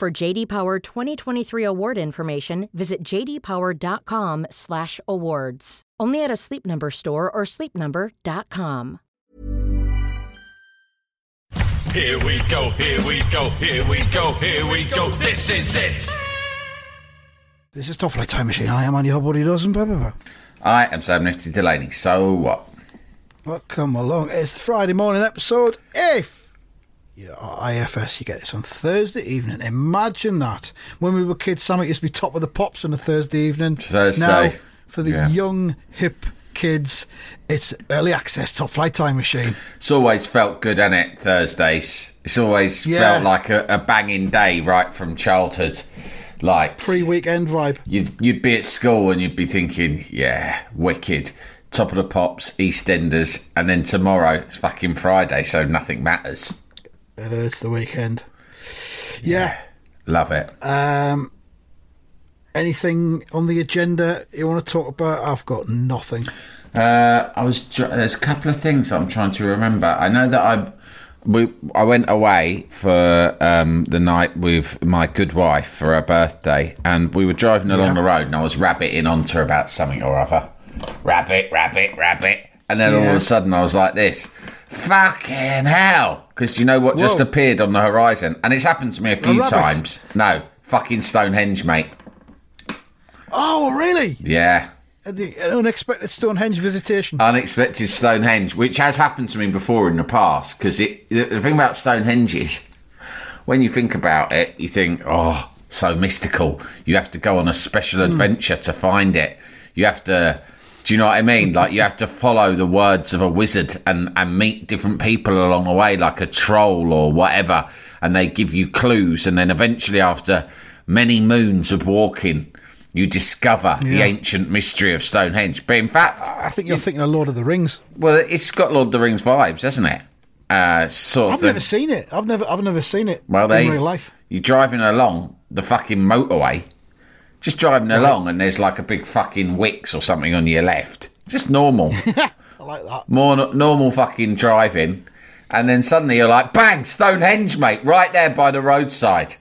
For JD Power 2023 award information, visit jdpower.com/awards. Only at a Sleep Number store or sleepnumber.com. Here we go, here we go, here we go, here we go. This is it. This is Top Flight Time Machine. I am Andy Hobody Dawson. Blah, blah, blah. I am Sam Nifty Delaney. So what? Well, come along. It's the Friday morning episode. If you oh, are IFS, you get this on Thursday evening. Imagine that. When we were kids, Sam, it used to be top of the pops on a Thursday evening. Thursday. Now, for the Yeah. young, hip kids, it's early access Top Flight Time Machine. It's always felt good, hasn't it? Thursdays. It's always Yeah. felt like a, a banging day right from childhood. Like Pre weekend vibe. you'd you'd be at school and you'd be thinking, yeah, wicked. Top of the pops, EastEnders, and then tomorrow it's fucking Friday, so nothing matters. It is the weekend. Yeah. Love it. Um, anything on the agenda you want to talk about? I've got nothing. Uh, I was tr- there's a couple of things I'm trying to remember. I know that I we I went away for um, the night with my good wife for her birthday, and we were driving along Yeah. the road, and I was rabbiting onto her about something or other. Rabbit, rabbit, rabbit, and then all of Yeah. a sudden I was like this. Fucking hell! Because do you know what just Whoa. appeared on the horizon? And it's happened to me a few rabbit? times. No, fucking Stonehenge, mate. Oh, really? Yeah. An unexpected Stonehenge visitation. unexpected Stonehenge, which has happened to me before in the past. Because the, the thing about Stonehenge is, when you think about it, you think, oh, so mystical. You have to go on a special hmm. adventure to find it. You have to, do you know what I mean? Like you have to follow the words of a wizard and and meet different people along the way, like a troll or whatever, and they give you clues, and then eventually, after many moons of walking. You discover the ancient mystery of Stonehenge. But in fact, I think you're thinking of Lord of the Rings. well, it's got Lord of the Rings vibes, hasn't it? Uh, sort of. I've never seen it. I've never, I've never seen it well, they, in real life. You're driving along the fucking motorway, just driving along, and there's like a big fucking Wickes or something on your left. Just normal, I like that. more no- normal fucking driving, and then suddenly you're like, bang, Stonehenge, mate, right there by the roadside.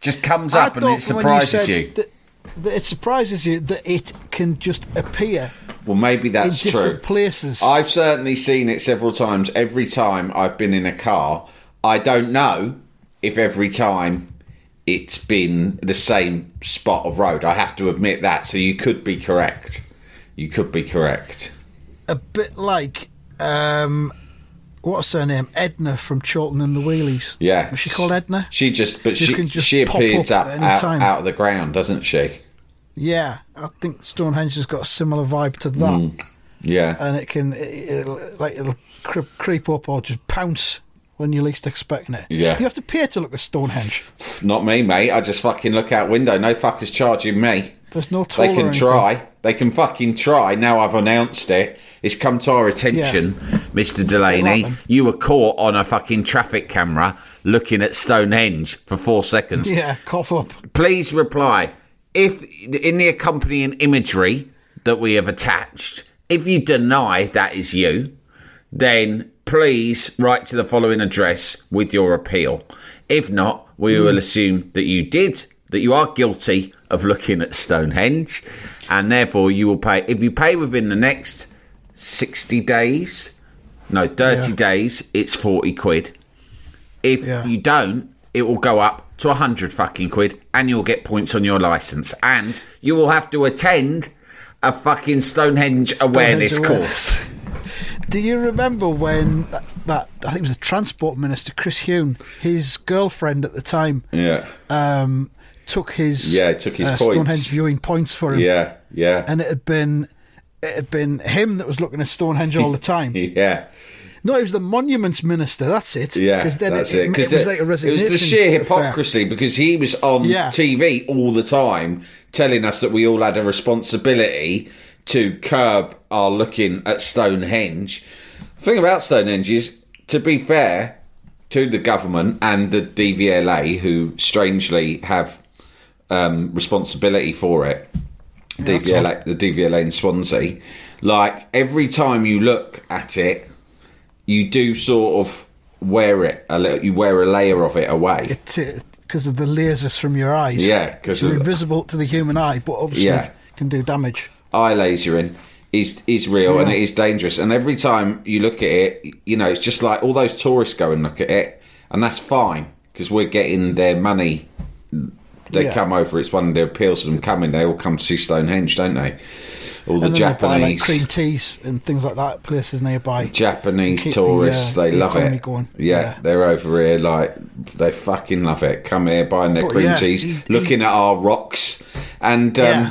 Just comes I up and it surprises said you. That, that it surprises you that it can just appear Well, maybe in that's different true. places. I've certainly seen it several times. Every time I've been in a car, I don't know if every time it's been the same spot of road. I have to admit that. So you could be correct. You could be correct. a bit like um, what's her name? Edna from Chorlton and the Wheelies. Yeah. Was she called Edna? She just, but she can just she appears up up, out, out of the ground, doesn't she? Yeah, I think Stonehenge has got a similar vibe to that, Mm. Yeah. and it can it, it'll, like it'll creep, creep up or just pounce when you're least expecting it. Yeah. Do you have to pay to look at Stonehenge? Not me, mate. I just fucking look out window. No fuckers charging me. There's no They can try. They can fucking try. Now I've announced it. It's come to our attention, Mr. Delaney. You were caught on a fucking traffic camera looking at Stonehenge for four seconds. Yeah, cough up. Please reply. If in the accompanying imagery that we have attached, if you deny that is you, then please write to the following address with your appeal. If not, we will hmm. assume that you did, that you are guilty of looking at Stonehenge, and therefore you will pay. If you pay within the next 60 days, no, 30 Yeah. days, it's 40 quid. If Yeah. you don't, it will go up to 100 fucking quid and you'll get points on your license. And you will have to attend a fucking Stonehenge, awareness awareness. course. Do you remember when that, that I think it was the transport minister Chris Huhne, his girlfriend at the time, Yeah. um, took his Yeah, took his uh. Stonehenge viewing points for him. Yeah, yeah. and it had been it had been him that was looking at Stonehenge all the time. yeah. No, it was the monuments minister. That's it. Yeah, 'Cause then that's it, it. It, Because was the- like a it was resignation. the sheer affair. hypocrisy because he was on Yeah. TV all the time telling us that we all had a responsibility to curb our looking at Stonehenge. The thing about Stonehenge is, to be fair to the government and the DVLA, who strangely have um, responsibility for it, DVLA, the DVLA in Swansea, like every time you look at it, you do sort of wear it a little. You wear a layer of it away. because of the lasers from your eyes. Yeah, 'cause you're invisible to the human eye, but obviously Yeah. can do damage. Eye lasering is is real and it is dangerous. And every time you look at it, you know, it's just like all those tourists go and look at it, and that's fine because we're getting their money. They Yeah. come over. It's one of the appeals of them coming. They all come to see Stonehenge, don't they? All the they buy like Japanese. cream teas and things like that. Places nearby. Japanese Keep the, tourists, uh, they the love it. Yeah, Yeah. they're over here like they fucking love it. Come here, buying their But cream yeah, cheese, he- looking at our rocks, and um, Yeah.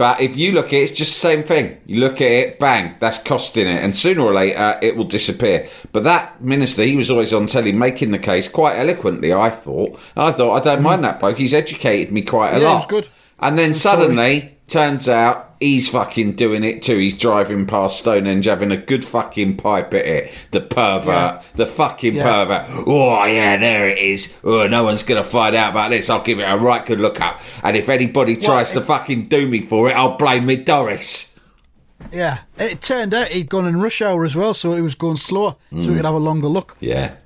But if you look at it, it's just the same thing. You look at it, bang, that's costing it, and sooner or later it will disappear. But that minister, he was always on telly making the case quite eloquently. I thought, I thought I don't mind that bloke. He's educated me quite a. Yeah, lot. good. And then suddenly, turns out he's fucking doing it too. He's driving past Stonehenge having a good fucking pipe at it. The pervert. Yeah. The fucking Yeah. pervert. Oh, yeah, there it is. Oh, no one's going to find out about this. I'll give it a right good look up. And if anybody tries to fucking do me for it, I'll blame me Doris. Yeah, it turned out he'd gone in rush hour as well, so he was going slower, so he mm. could have a longer look. Yeah.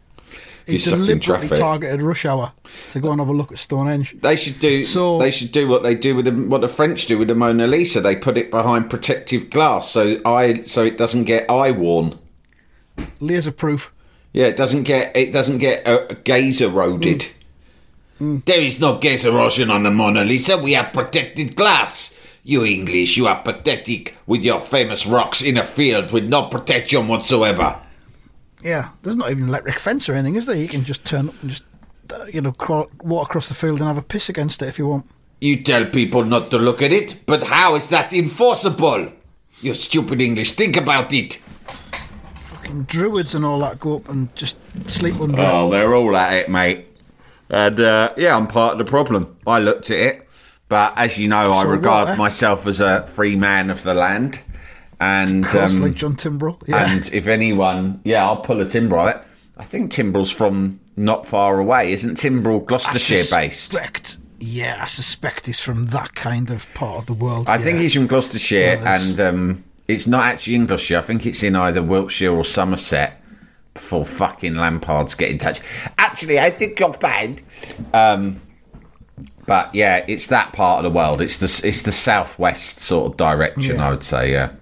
He You're stuck in deliberately targeted rush hour to go and have a look at Stonehenge. They should do. So- they should do what they do with the, what the French do with the Mona Lisa. They put it behind protective glass so eye so it doesn't get eye worn. Laser proof. Yeah, it doesn't get it doesn't get uh, gaze eroded. There is no gaze erosion on the Mona Lisa. We have protected glass. You English, you are pathetic with your famous rocks in a field with no protection whatsoever. Yeah, there's not even an electric fence or anything, is there? You can just turn up and just, uh, you know, crawl, walk across the field and have a piss against it if you want. You tell people not to look at it, but how is that enforceable? You stupid English, think about it. Fucking druids and all that go up and just sleep under it. Oh, they're all at it, mate. And uh, yeah, I'm part of the problem. I looked at it, but as you know, I regard what, eh? myself as a free man of the land. And Cross um, like John Timbrell. Yeah. and if anyone, yeah, I'll pull a Timbrel. I, I think Timbrel's from not far away, isn't Timbrel I Gloucestershire based? yeah, I suspect he's from that kind of part of the world. I think he's from Gloucestershire, Well, and um, it's not actually in Gloucestershire. I think it's in either Wiltshire or Somerset. Before fucking Lampards get in touch. Actually, I think you're bad. Um, but yeah, it's that part of the world. It's the it's the southwest sort of direction. Yeah. I would say, yeah.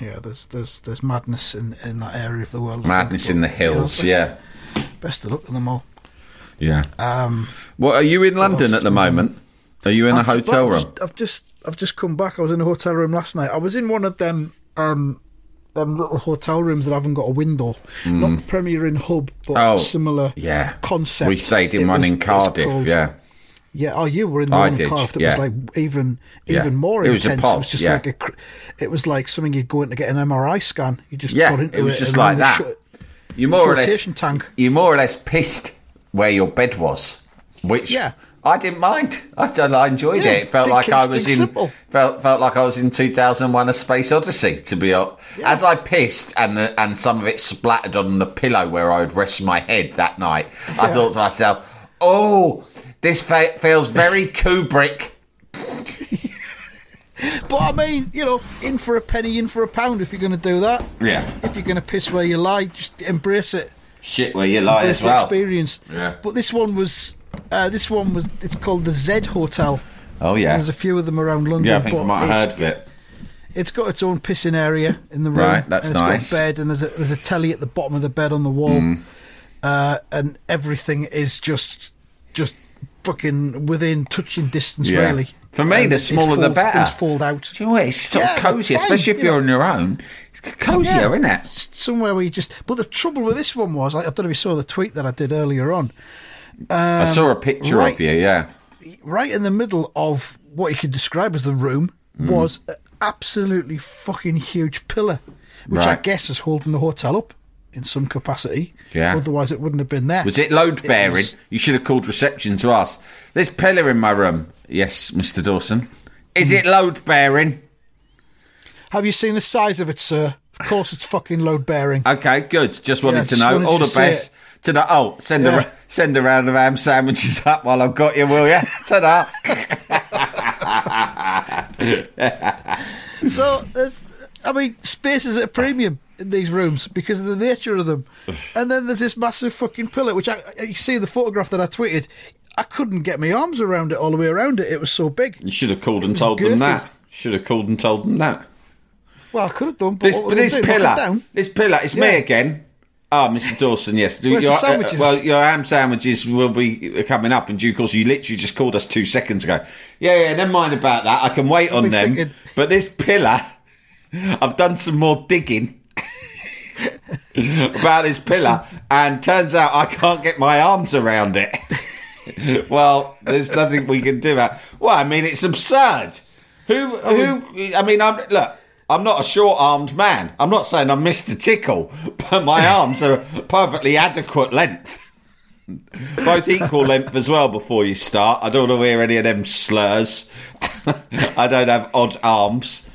Yeah, there's there's there's madness in, in that area of the world. Madness in the you know, hills. Yeah, Best of luck to them all. yeah. Um, Well, are you in London at the moment? Are you in a I've just- hotel room? I've just I've just come back. I was in a hotel room last night. I was in one of them um them little hotel rooms that haven't got a window. Not the Premier Inn Hub, but Mm. Oh, similar Yeah, concept. We stayed in It one was- in Cardiff. Yeah, Yeah, oh, you were in the I one did, Cardiff that yeah. was like even Yeah. even more It was a intense. it was just yeah. like a, it was like something you'd go in to get an MRI scan. You just Yeah, got into it was just like that. you more or less tank. You more or less pissed where your bed was, which Yeah. I didn't mind. I, I enjoyed Yeah, it. It felt like I was in simple. felt felt like I was in 2001: A Space Odyssey. To be honest, as I pissed and the, and some of it splattered on the pillow where I would rest my head that night, I thought to myself, "Oh, this fe- feels very Kubrick." But I mean, you know, in for a penny, in for a pound. If you're going to do that, Yeah, if you're going to piss where you lie, just embrace it. shit where you lie Embrace as well. experience. Yeah. But this one was, uh, this one was. It's called the Z Hotel. Oh yeah, There's a few of them around London. yeah. I think but I might have heard of it. It's got its own pissing area in the room. Right, that's and it's nice. Got a bed and there's a, there's a telly at the bottom of the bed on the wall, Mm. uh, and everything is just just fucking within touching distance. Yeah. Really, For me, And the smaller the better. Things fold out. Do you know what? It's sort Yeah, of cozy, fine, especially if you you're know. on your own. It's cozier, Yeah, isn't it? somewhere where you just. But the trouble with this one was, I, I don't know if you saw the tweet that I did earlier on. I saw a picture Um, right. of you. Yeah, right in the middle of what you could describe as the room Mm. was an absolutely fucking huge pillar, which I guess is holding the hotel up. In some capacity. Yeah. Otherwise, it wouldn't have been there. Was it load bearing? was- You should have called reception to ask. There's pillar in my room. Yes, Mr. Dawson. Is it load bearing? Have you seen the size of it, sir? Of course, it's fucking load bearing. Okay, good. Just wanted Yeah, to just know. wanted All the best. To the oh, send Yeah. a send a round of ham sandwiches up while I've got you, will you? Ta-da. So, uh, I mean, space is at a premium these rooms because of the nature of them. And then there's this massive fucking pillar, which I, you see the photograph that I tweeted. I couldn't get my arms around it all the way around it. It was so big. You should have called and told them girthy. that. Should have called and told them that. Well, I could have done, but, This, but this do, pillar, this pillar, it's me again. Ah, Mr. Dawson, yes. Do your, uh, well, your ham sandwiches will be coming up in due course. You literally just called us two seconds ago. Yeah, yeah, never mind about that. I can wait on them. thinking- But this pillar, I've done some more digging about this pillar, and turns out I can't get my arms around it. well, there's nothing we can do about. Well, I mean, it's absurd. Who? Who? I mean, I'm look. I'm not a short-armed man. I'm not saying I'm Mr. Tickle, but my arms are perfectly adequate length. Both equal length as well before you start. I don't want to hear any of them slurs. I don't have odd arms.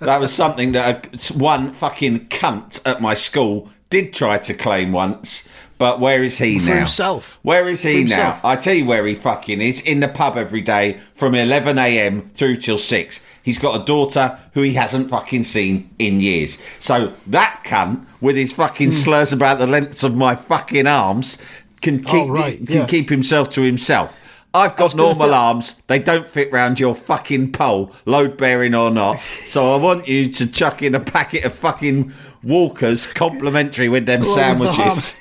That was something that a, one fucking cunt at my school did try to claim once. But where is he For now? himself. Where is he now? I tell you where he fucking is. In the pub every day from 11 a.m. through till 6. He's got a daughter who he hasn't fucking seen in years. So that cunt, with his fucking Hmm. slurs about the lengths of my fucking arms, can keep, Oh, right, can yeah. keep himself to himself. I've got normal say- arms. They don't fit round your fucking pole, load bearing or not. So I want you to chuck in a packet of fucking Walkers complimentary with them with the sandwiches.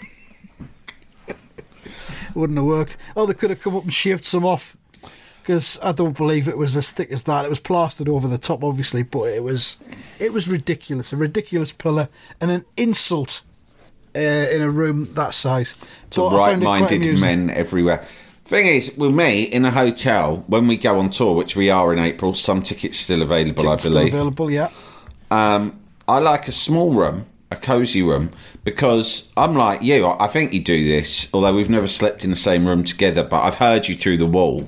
Wouldn't have worked. Oh, they could have come up and shaved some off. Because I don't believe it was as thick as that. It was plastered over the top, obviously, but it was it was ridiculous. A ridiculous pillar and an insult uh, in a room that size. to But I found it quite right-minded men everywhere. Thing is, with me in a hotel when we go on tour, which we are in April, some tickets still available, Tickets I still believe. available, yeah. Um, I like a small room, a cosy room, because I'm like you. I I think you do this, although we've never slept in the same room together. But I've heard you through the wall.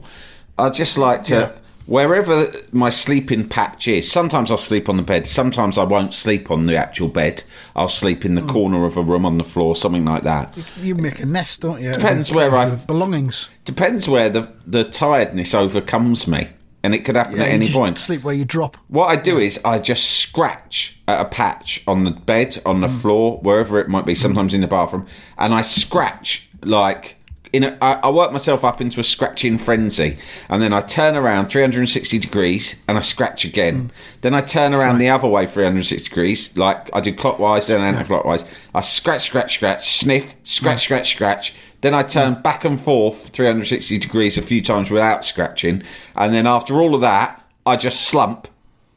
I just like to. Yeah. Wherever my sleeping patch is, sometimes I'll sleep on the bed, sometimes I won't sleep on the actual bed. I'll sleep Hmm. in the corner of a room on the floor, something like that. You make a nest, don't you? Depends where I- belongings. Depends where the the tiredness overcomes me, and it could happen Yeah, at you any just point. Sleep where you drop. What I do is I just scratch at a patch on the bed, on the Mm. floor, wherever it might be. Sometimes in the bathroom, and I scratch like in. A, I, I work myself up into a scratching frenzy, and then I turn around 360 degrees and I scratch again. Mm. Then I turn around the other way 360 degrees, like I do clockwise, then anti-clockwise. I scratch, scratch, scratch, sniff, scratch, scratch, scratch. Then I turn back and forth 360 degrees a few times without scratching, and then after all of that, I just slump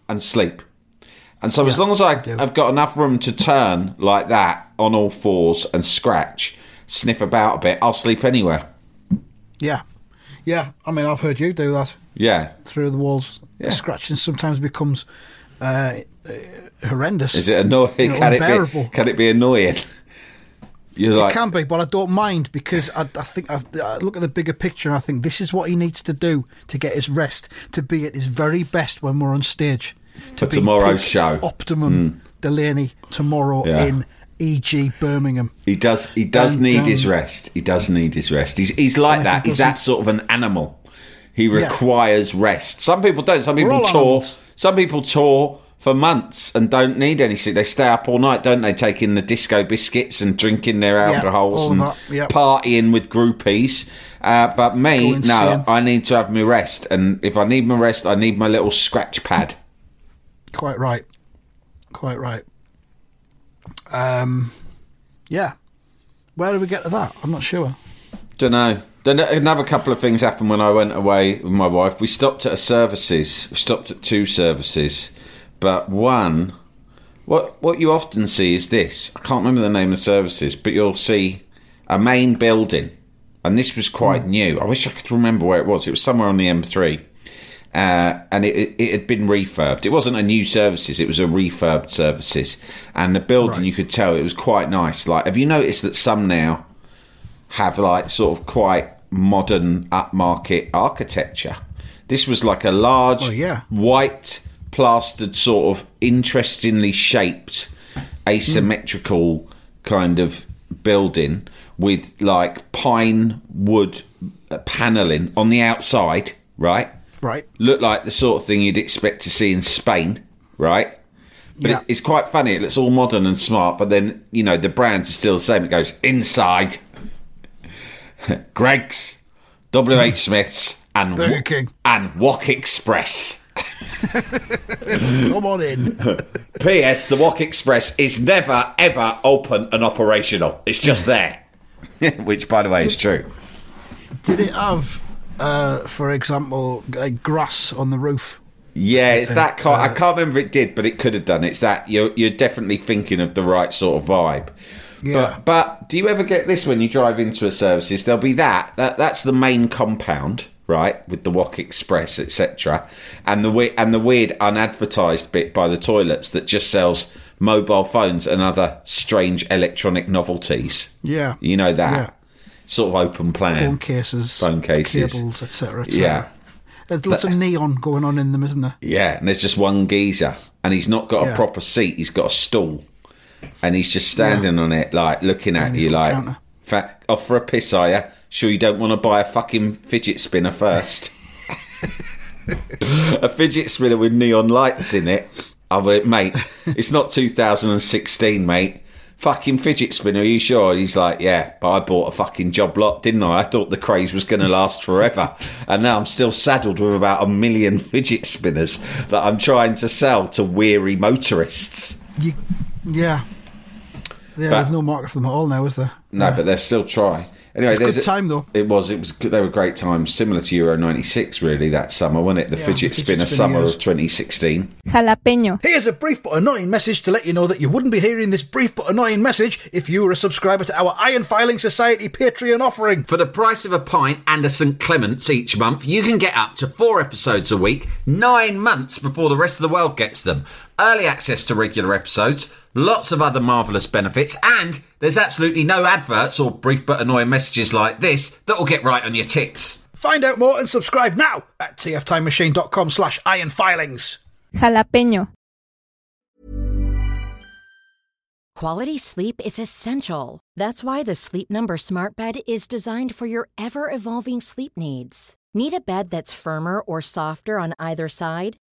and sleep. And so, as long as I. I've got enough room to turn like that on all fours and scratch, sniff about a bit, I'll sleep anywhere. Yeah. Yeah. I mean, I've heard you do that. Yeah. through the walls. Yeah. Scratching sometimes becomes uh, uh, horrendous. Is it annoying? You know, can, it unbearable. be, can it be annoying? You're It can be, but I don't mind because I, I think I, I look at the bigger picture and I think this is what he needs to do to get his rest, to be at his very best when we're on stage. To For tomorrow's show. Optimum Delaney tomorrow Yeah. in E.G. Birmingham. he does. He does And, need um, his rest. He does need his rest. He's he's like if he that. He's that sort of an animal. He requires rest. Some people don't. Some people tour. animals. Some people tour for months and don't need any sleep. They stay up all night, don't they? Taking the disco biscuits and drinking their alcohols of and that, yeah. partying with groupies. Uh, but me, no. I need to have my rest. And if I need my rest, I need my little scratch pad. Quite right. Quite right. Um, yeah. Where did we get to that? I'm not sure. Don't know. Then another couple of things happened when I went away with my wife. We stopped at a services. We stopped at two services, but one. What what you often see is this. I can't remember the name of the services, but you'll see a main building, and this was quite new. I wish I could remember where it was. It was somewhere on the M3, Uh, and it, it, had been refurbed. It wasn't a new services; it was a refurbed services. And the building, Right. you could tell it was quite nice. Like, have you noticed that some now have like sort of quite modern upmarket architecture? This was like a large, Oh, yeah. white, plastered, sort of interestingly shaped, asymmetrical kind of building with like pine wood uh, paneling on the outside, right? Right. Looked like the sort of thing you'd expect to see in Spain, right? But Yeah. it, it's quite funny. It looks all modern and smart, but then you know the brands are still the same. It goes inside, Greggs, W. H. Hmm. Smith's, and Burger King. and Wok Express. Come on in. P.S. The Wok Express is never ever open and operational. It's just there. Which, by the way, is true. Did it have, uh, for example, uh, grass on the roof? Yeah, it's that kind. uh, I can't remember it did, but it could have done. It's that you're you're definitely thinking of the right sort of vibe. Yeah. But but do you ever get this when you drive into a services? There'll be that that that's the main compound, right, with the Wok Express, etc. And the we- and the weird unadvertised bit by the toilets that just sells mobile phones and other strange electronic novelties. Yeah. You know that Yeah. Sort of open plan. Phone cases, Phone cases. cables, etc. etc. Yeah. There's lots of neon going on in them, isn't there? Yeah, and there's just one geezer, and he's not got a proper seat. He's got a stool, and he's just standing on it, like looking at you, like, counter. "Fa- off for a piss, are you? Sure, you don't want to buy a fucking fidget spinner first? a fidget spinner with neon lights in it. I went, mate, it's not 2016, mate. Fucking fidget spinner, are you sure? He's like, yeah, but I bought a fucking job lot, didn't I? I thought the craze was going to last forever. And now I'm still saddled with about a million fidget spinners that I'm trying to sell to weary motorists. You, yeah. Yeah, there's no market for them at all now, is there? No, Yeah. but they'll still try. Anyway, It's a good time, though. It was. It was. Good. They were great times, similar to Euro '96, really. That summer, wasn't it? The Yeah, fidget fidget spinner spinner summer years. of 2016. Jalapeño. Here's a brief but annoying message to let you know that you wouldn't be hearing this brief but annoying message if you were a subscriber to our Iron Filing Society Patreon offering. For the price of a pint and a St. Clement's each month, you can get up to four episodes a week, nine months before the rest of the world gets them. Early access to regular episodes, lots of other marvellous benefits, and there's absolutely no adverts or brief but annoying messages like this that will get right on your ticks. Find out more and subscribe now at tftimemachine.com slash ironfilings. Jalapeño. Quality sleep is essential. That's why the Sleep Number Smart Bed is designed for your ever evolving sleep needs. Need a bed that's firmer or softer on either side?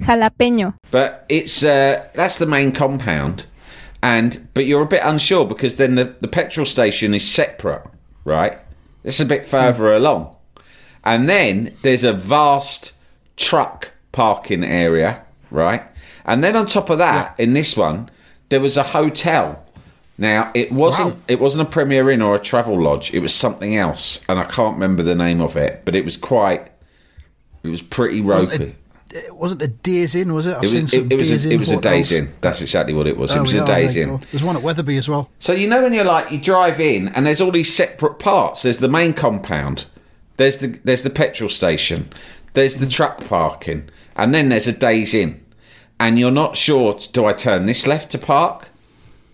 Jalapeño. But it's uh, that's the main compound, and but you're a bit unsure because then the, the petrol station is separate, right? It's a bit further along, and then there's a vast truck parking area, right? And then on top of that, in this one, there was a hotel. Now it wasn't Wow. it wasn't a Premier Inn or a Travelodge. It was something else, and I can't remember the name of it. But it was quite. It was pretty ropey. It wasn't a Days Inn, was it? I've It was, it, it was a, it was a Days Inn. That's exactly what it was. it oh, was a are, days there in. There's one at Wetherby as well. So you know when you're like you drive in and there's all these separate parts. There's the main compound. There's the there's the petrol station. There's the truck parking, and then there's a Days Inn. And you're not sure. Do I turn this left to park,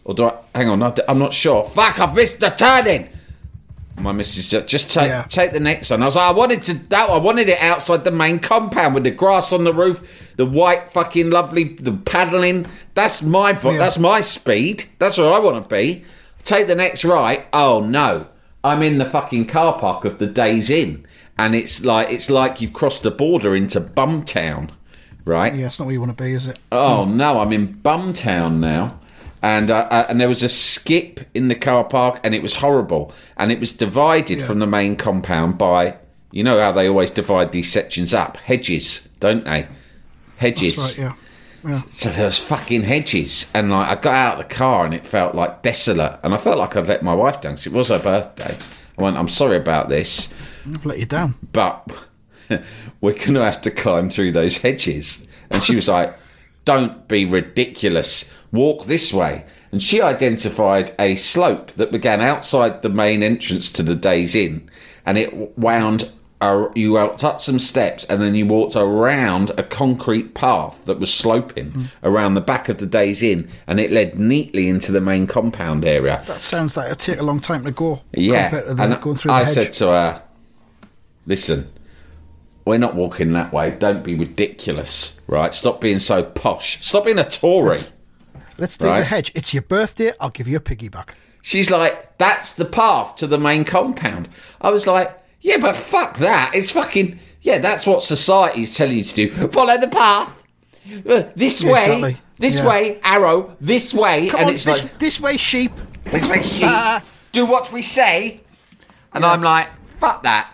or do I? Hang on, I'm not sure. Fuck! I've missed the turning. My missus said, just take Yeah. take the next one. I was like, I wanted to that I wanted it outside the main compound with the grass on the roof, the white fucking lovely the paddling. That's my Yeah. that's my speed. That's where I want to be. Take the next right. Oh no. I'm in the fucking car park of the Days Inn. And it's like it's like you've crossed the border into Bumtown. Right? Yeah, it's not where you want to be, is it? Oh no, I'm in Bumtown now, and uh, uh, and there was a skip in the car park, and it was horrible, and it was divided Yeah. from the main compound by, you know how they always divide these sections up, hedges, don't they? Hedges. That's right, yeah. Yeah. So there was fucking hedges, and like I got out of the car, and it felt like desolate, and I felt like I'd let my wife down because it was her birthday. I went, I'm sorry about this, I've let you down. but we're going to have to climb through those hedges. And she was like, Don't be ridiculous. Walk this way. And she identified a slope that began outside the main entrance to the Days Inn. And it wound, uh, you walked up some steps and then you walked around a concrete path that was sloping around the back of the Days Inn. And it led neatly into the main compound area. That sounds like it'd take a long time to go. Yeah, to the, and going through I said to her, "Listen, we're not walking that way. Don't be ridiculous, right? Stop being so posh. Stop being a Tory." Let's do Right. the hedge. It's your birthday. I'll give you a piggyback. She's like, "That's the path to the main compound." I was like, "Yeah, but fuck that. It's fucking yeah. That's what society's telling you to do. Follow the path. Uh, this Yeah, way, exactly. this Yeah. way, arrow, this way." Come and on, it's this, like, this way, sheep. This way, sheep. Ah. Do what we say. And I'm like, fuck that.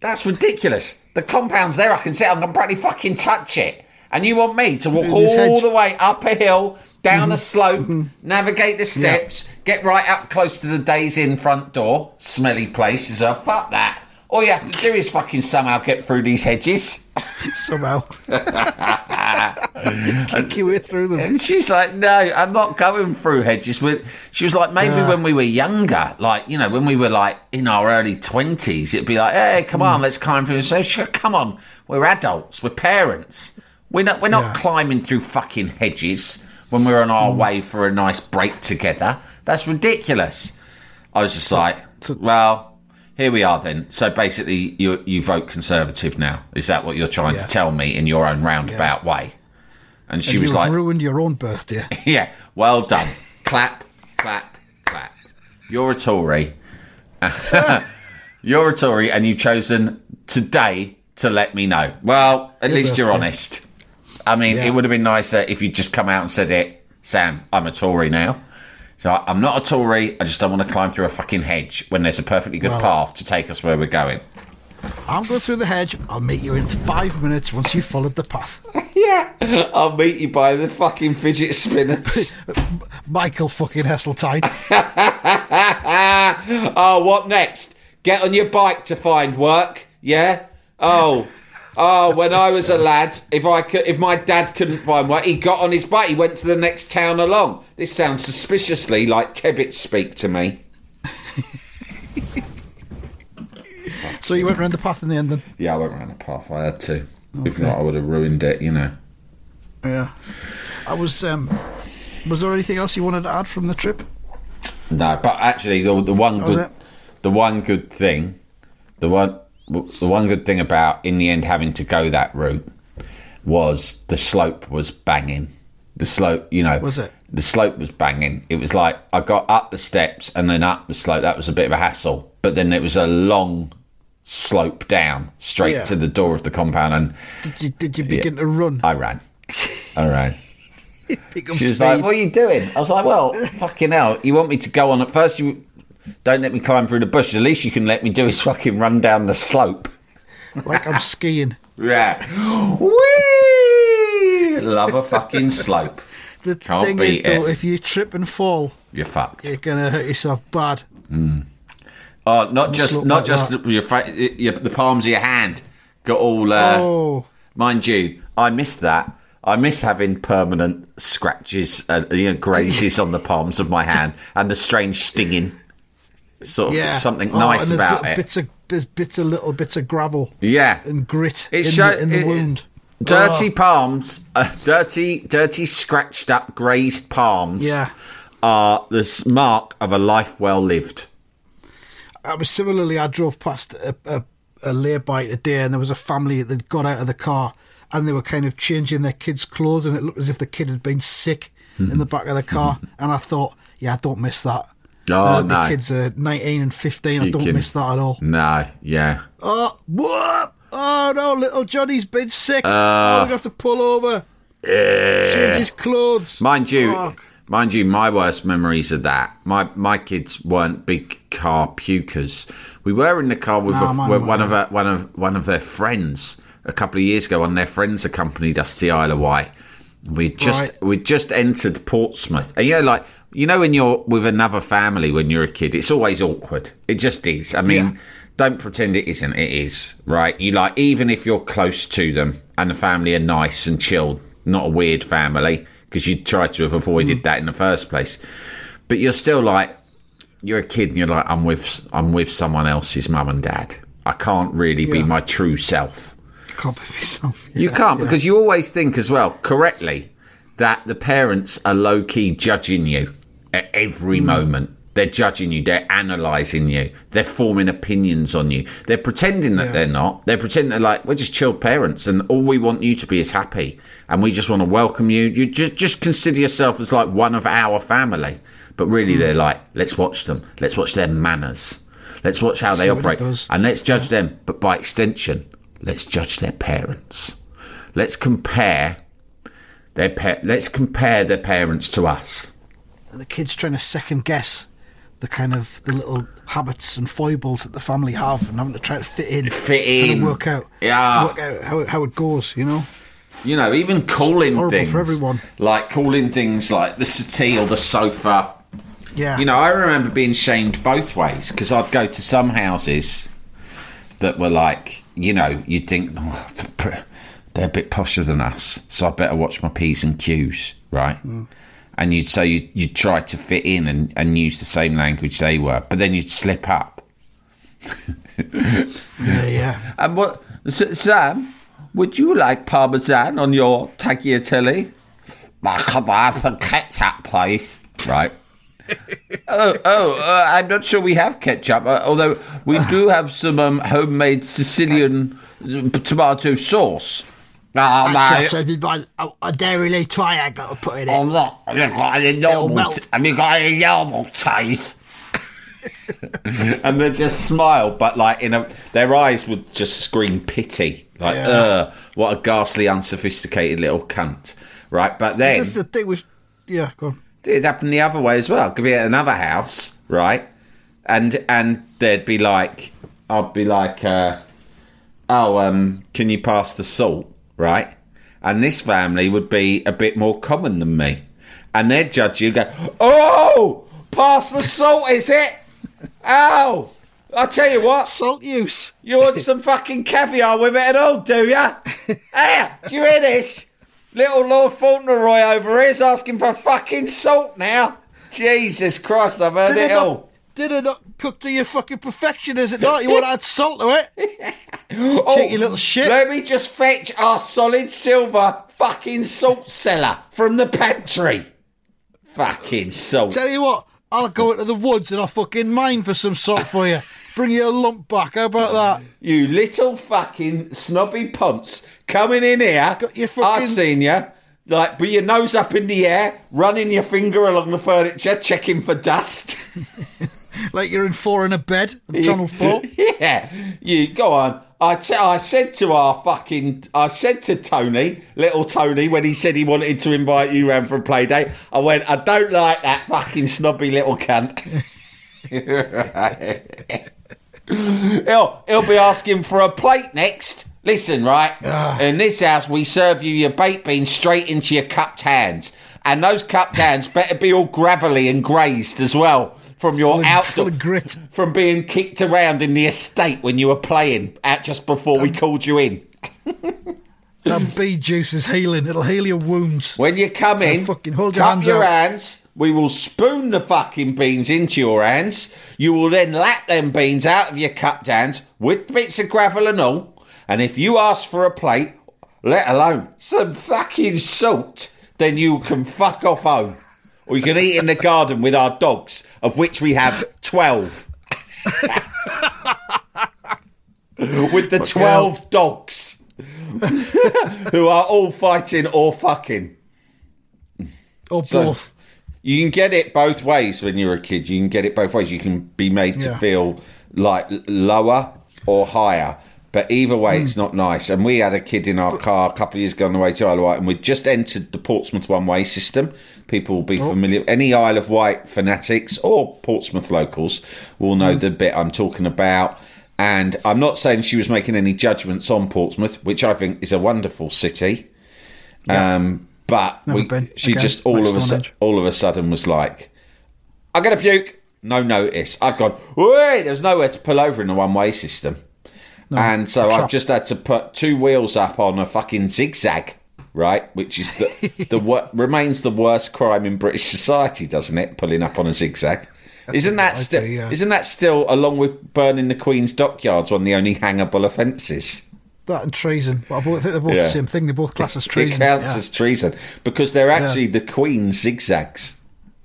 That's ridiculous. The compound's there. I can sit. I can practically fucking touch it. And you want me to walk all hedge. The way up a hill, down mm-hmm. a slope, mm-hmm. navigate the steps, get right up close to the Days Inn front door, smelly places a fuck that. All you have to do is fucking somehow get through these hedges. Somehow. Kick your way through them. And she's like, no, I'm not going through hedges. She was like, maybe ah. when we were younger, like, you know, when we were like in our early 20s, it'd be like, hey, come on, mm. let's climb through. So, sure, come on, we're adults, we're parents. We're not, we're not Yeah. climbing through fucking hedges when we're on our mm. way for a nice break together. That's ridiculous. I was just like, well, here we are then. So basically, you you vote Conservative now. Is that what you're trying Yeah. to tell me in your own roundabout way? And she And was like, ruined your own birthday. yeah, well done. clap, clap, clap. You're a Tory. you're a Tory, and you've chosen today to let me know. Well, at least you're honest. I mean, Yeah. it would have been nicer if you'd just come out and said it, Sam, I'm a Tory now. So I- I'm not a Tory. I just don't want to climb through a fucking hedge when there's a perfectly good Well- path to take us where we're going. I'm going through the hedge. I'll meet you in five minutes once you've followed the path. Yeah, I'll meet you by the fucking fidget spinners. Michael fucking Heseltine. oh, what next? Get on your bike to find work. Yeah. Oh, oh. When I was a lad, if I could, if my dad couldn't find work, he got on his bike. He went to the next town along. This sounds suspiciously like Tebbit speak to me. so you went round the path in the end then? Yeah, I went round the path. I had to. If not, I would have ruined it. You know. Yeah. I was. um Was there anything else you wanted to add from the trip? No, but actually, the, the one good, the one good thing, the one, the one good thing about in the end having to go that route was the slope was banging. The slope, you know, Was it? The slope was banging. It was like I got up the steps and then up the slope. That was a bit of a hassle, but then it was a long slope down straight Yeah. to the door of the compound, and Did you Did you begin to run? I ran. I ran. She was speed? like, "What are you doing?" I was like, "Well, fucking hell! You want me to go on at first? You don't let me climb through the bush. At least you can let me do is fucking run down the slope." like I'm skiing. Yeah. Whee! Love a fucking slope. The Can't thing is, though, it. if you trip and fall, You're fucked. you're gonna hurt yourself bad. Oh, not just not like just that. your, fa- your the palms of your hand got all. Uh, oh, Mind you, I miss that. I miss having permanent scratches, uh, you know, grazes on the palms of my hand, and the strange stinging. Sort of yeah. something Oh, nice about it. Bits of there's bits of little bits of gravel yeah, and grit It in, show- the, in the it- wound. Dirty Oh, palms, uh, dirty, dirty, scratched up, grazed palms. Yeah. are the mark of a life well lived. I was similarly. I drove past a, a, a lay-by today, and there was a family that got out of the car, and they were kind of changing their kid's clothes, and it looked as if the kid had been sick in the back of the car. and I thought, yeah, I don't miss that. Oh, Uh, no. The kids are 19 and 15. I don't miss that at all. No, yeah. Oh, what? Oh no, little Johnny's been sick. Uh. oh, we have to pull over. Change his clothes. Mind you, mind you, my worst memories of that. My my kids weren't big car pukers. We were in the car with, a, with one of one of one of their friends a couple of years ago. One of their friends accompanied us to the Isle of Wight. We just Right. we just entered Portsmouth, and you know, like you know, when you're with another family when you're a kid, it's always awkward. It just is. I mean. Yeah. Don't pretend it isn't. It is right. You like even if you're close to them and the family are nice and chilled, not a weird family because you try to have avoided Mm. that in the first place. But you're still like you're a kid and you're like I'm with I'm with someone else's mum and dad. I can't really be my true self. Can't be myself. You can't yeah. because you always think as well correctly that the parents are low key judging you at every hmm. moment. They're judging you. They're analysing you. They're forming opinions on you. They're pretending that Yeah. they're not. They're pretending they're like we're just chill parents, and all we want you to be is happy, and we just want to welcome you. You just just consider yourself as like one of our family, but really they're hmm. like let's watch them. Let's watch their manners. Let's watch how they See what it operate, and let's judge them. But by extension, let's judge their parents. Let's compare their pa- let's compare their parents to us. The kids trying to second guess the kind of the little habits and foibles that the family have, and having to try to fit in, Fit in. work out, Yeah. work out how it, how it goes. You know, You know, even calling horrible things for everyone. like calling things like the settee or the sofa. yeah. You know, I remember being shamed both ways because I'd go to some houses that were like, you know, you'd think oh, they're a bit posher than us, so I better watch my p's and q's, right? Mm. And you'd so you you'd try to fit in and, and use the same language they were, but then you'd slip up. yeah, yeah. And what, Sam? Would you like parmesan on your tagliatelle? Ah, Come on, for ketchup, please. Right. oh, oh, uh, I'm not sure we have ketchup, uh, although we do have some um, homemade Sicilian uh, tomato sauce. Oh, Actually, I'd buy a, a Dairylea triangle to put in it. I'm not. Have you got any normal? melt. Have you got any normal taste? and they just smile, but like in a, their eyes would just scream pity, like, Yeah. "Uh, what a ghastly, unsophisticated little cunt." Right, but then That's the thing with, yeah, go on. it happened the other way as well. Could be at another house, right? And and they'd be like, I'd be like, uh, oh, um, can you pass the salt, right? And this family would be a bit more common than me, and they'd judge you, go, oh, pass the salt, is it? Oh, I'll tell you what, Salt use. you want some fucking caviar with it at all, do ya? hey, do you hear this? Little Lord Fauntleroy over here is asking for fucking salt now. Jesus Christ, I've heard Did it it, all. not, it not cook to your fucking perfection, is it not? You want to add salt to it? Oh, Cheeky little shit. Let me just fetch our solid silver fucking salt cellar from the pantry. Fucking salt. Tell you what, I'll go into the woods and I'll fucking mine for some salt for you. Bring you a lump back. How about that? You little fucking snobby punts coming in here. Got your fucking... I've seen you. Like, with your nose up in the air, running your finger along the furniture, checking for dust. Like you're in four in a bed on Channel 4. yeah, you go on. I I said to our fucking, I said to Tony, little Tony, when he said he wanted to invite you round for a play date, I went, I don't like that fucking snobby little cunt. he'll, he'll be asking for a plate next. Listen, right? Ah. In this house, we serve you your baked beans straight into your cupped hands. And those cupped hands better be all gravelly and grazed as well from your Full outdoor of grit. from being kicked around in the estate when you were playing at just before we um, called you in. That bee juice is healing. It'll heal your wounds. When you come in, fucking hold your hands your out. hands. We will spoon the fucking beans into your hands. You will then lap them beans out of your cupped hands with bits of gravel and all. And if you ask for a plate, let alone some fucking salt, then you can fuck off home. Or you can eat in the garden with our dogs, of which we have 12. with the 12 dogs who are all fighting or fucking. Or So- both. You can get it both ways when you're a kid. You can get it both ways. You can be made to Yeah. feel like lower or higher. But either way, it's not nice. And we had a kid in our car a couple of years ago on the way to Isle of Wight, and we'd just entered the Portsmouth one way system. People will be familiar. Any Isle of Wight fanatics or Portsmouth locals will know the bit I'm talking about. And I'm not saying she was making any judgments on Portsmouth, which I think is a wonderful city. Um, but we, she Again, just all of a su- all of a sudden was like, "I'm gonna puke." No notice. I've gone. Wait, there's nowhere to pull over in the one way system, and so I've just had to put two wheels up on a fucking zigzag, right? Which is the the wor- remains the worst crime in British society, doesn't it? Pulling up on a zigzag. Isn't that still? yeah. Isn't that still, along with burning the Queen's dockyards, one of the only hangable offences? That and treason. Well, I both- think they're both Yeah. the same thing. They both class as treason. It counts Yeah. as treason because they're actually the Queen's zigzags.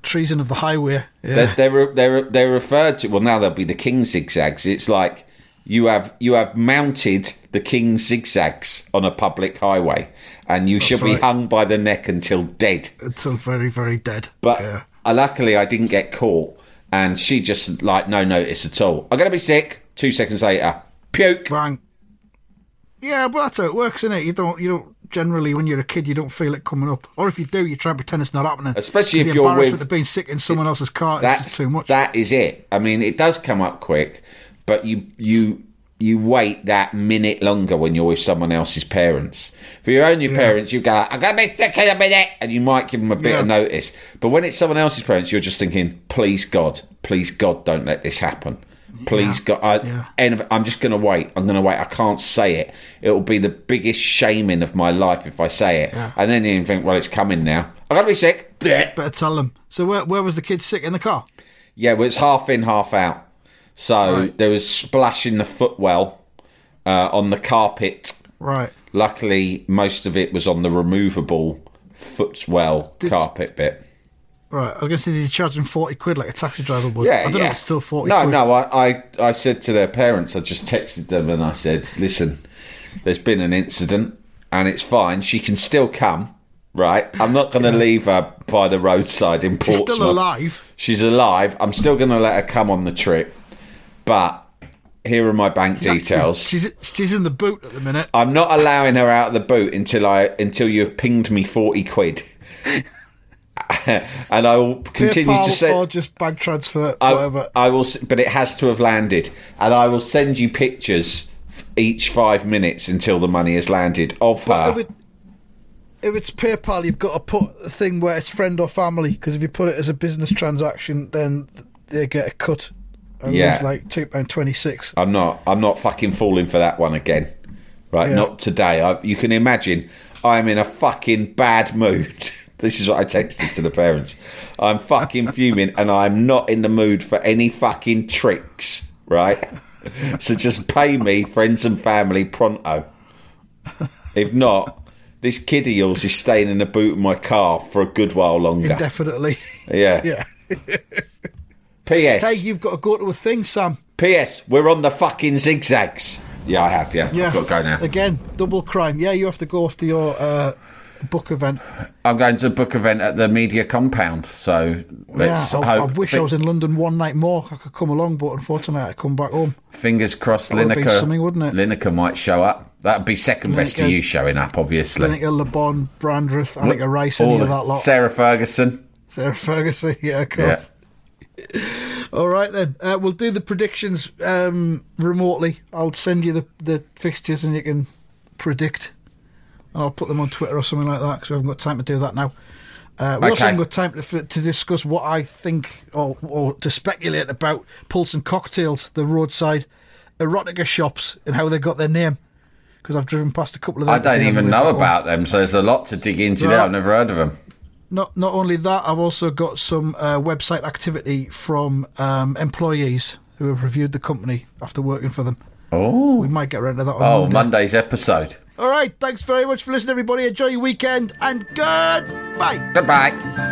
treason of the highway. Yeah. They're, they're they're they're referred to. Well, now they'll be the King's zigzags. It's like you have you have mounted the King's zigzags on a public highway, and you shall be right. hung by the neck until dead. Until very, very dead. But yeah. uh, luckily, I didn't get caught, and she just like no notice at all. I'm gonna be sick. Two seconds later, puke. bang. Yeah, but that's how it works, isn't it? You don't, you don't generally when you're a kid, you don't feel it coming up, or if you do, you try and pretend it's not happening. Especially if the you're embarrassment with- of being sick in someone else's car That's too much. That is it. I mean, it does come up quick, but you you you wait that minute longer when you're with someone else's parents. For your own your parents, you go, "I'm gonna be sick in a minute," and you might give them a bit Yeah. of notice. But when it's someone else's parents, you're just thinking, "Please God, please God, don't let this happen." Please God, I, Yeah. and I'm just going to wait. I'm going to wait. I can't say it. It will be the biggest shaming of my life if I say it. Yeah. And then you think, well, it's coming now. I got to be sick. Better tell them. So where, where was the kid sick in the car? Yeah, well, it's half in, half out. So Right. there was splash in the footwell uh, on the carpet. Right. Luckily, most of it was on the removable footwell Did- carpet bit. Right. I was going to say, did you charge them 40 quid like a taxi driver would? Yeah, I don't yeah. know if it's still 40 No, quid. no. I, I, I said to their parents, I just texted them and I said, "Listen, there's been an incident, and it's fine. She can still come." Right, I'm not going to leave her by the roadside in Portsmouth. She's still alive. She's alive. I'm still going to let her come on the trip, but here are my bank details. She's, she's in the boot at the minute. I'm not allowing her out of the boot until I until you've pinged me forty quid, and I will continue PayPal to send. or just bank transfer, I, whatever. I will, but it has to have landed, and I will send you pictures each five minutes until the money has landed of if, her. it, if it's PayPal, you've got to put a thing where it's friend or family because if you put it as a business transaction, then they get a cut. And Yeah. like two pound twenty six. I'm not. I'm not fucking falling for that one again. Right? Yeah. Not today. I, you can imagine. I'm in a fucking bad mood. this is what I texted to the parents. I'm fucking fuming, and I'm not in the mood for any fucking tricks. Right? so just pay me, friends and family, pronto. If not, this kid of yours is staying in the boot of my car for a good while longer. Indefinitely. Yeah. yeah. P.S. Hey, you've got to go to a thing, Sam. P.S. We're on the fucking zigzags. Yeah, I have. Yeah, Yeah. I've got to go now. Again, double crime. Yeah, you have to go after your uh, book event. I'm going to a book event at the media compound. So let's yeah, I, I wish I was in London one night more. I could come along, but unfortunately, I come back home. Fingers crossed, That Lineker. something, wouldn't it? Lineker might show up. That'd be second best to you showing up, obviously. Lineker, Le Bon, Brandreth, Anneka Rice, any All of that lot. Sarah Ferguson. Sarah Ferguson, yeah, of Yeah. All right then, uh, we'll do the predictions um, remotely. I'll send you the, the fixtures and you can predict. And I'll put them on Twitter or something like that because we haven't got time to do that now. Uh, we also haven't got time to, to discuss what I think or, or to speculate about Pulse and Cocktails, the roadside erotica shops, and how they got their name. Because I've driven past a couple of them. I don't even know about them, so there's a lot to dig into there. I've never heard of them. Not not only that, I've also got some uh, website activity from um, employees who have reviewed the company after working for them. Oh, We might get around to that on oh, Monday. Monday's episode. All right, thanks very much for listening, everybody. Enjoy your weekend and goodbye. Goodbye.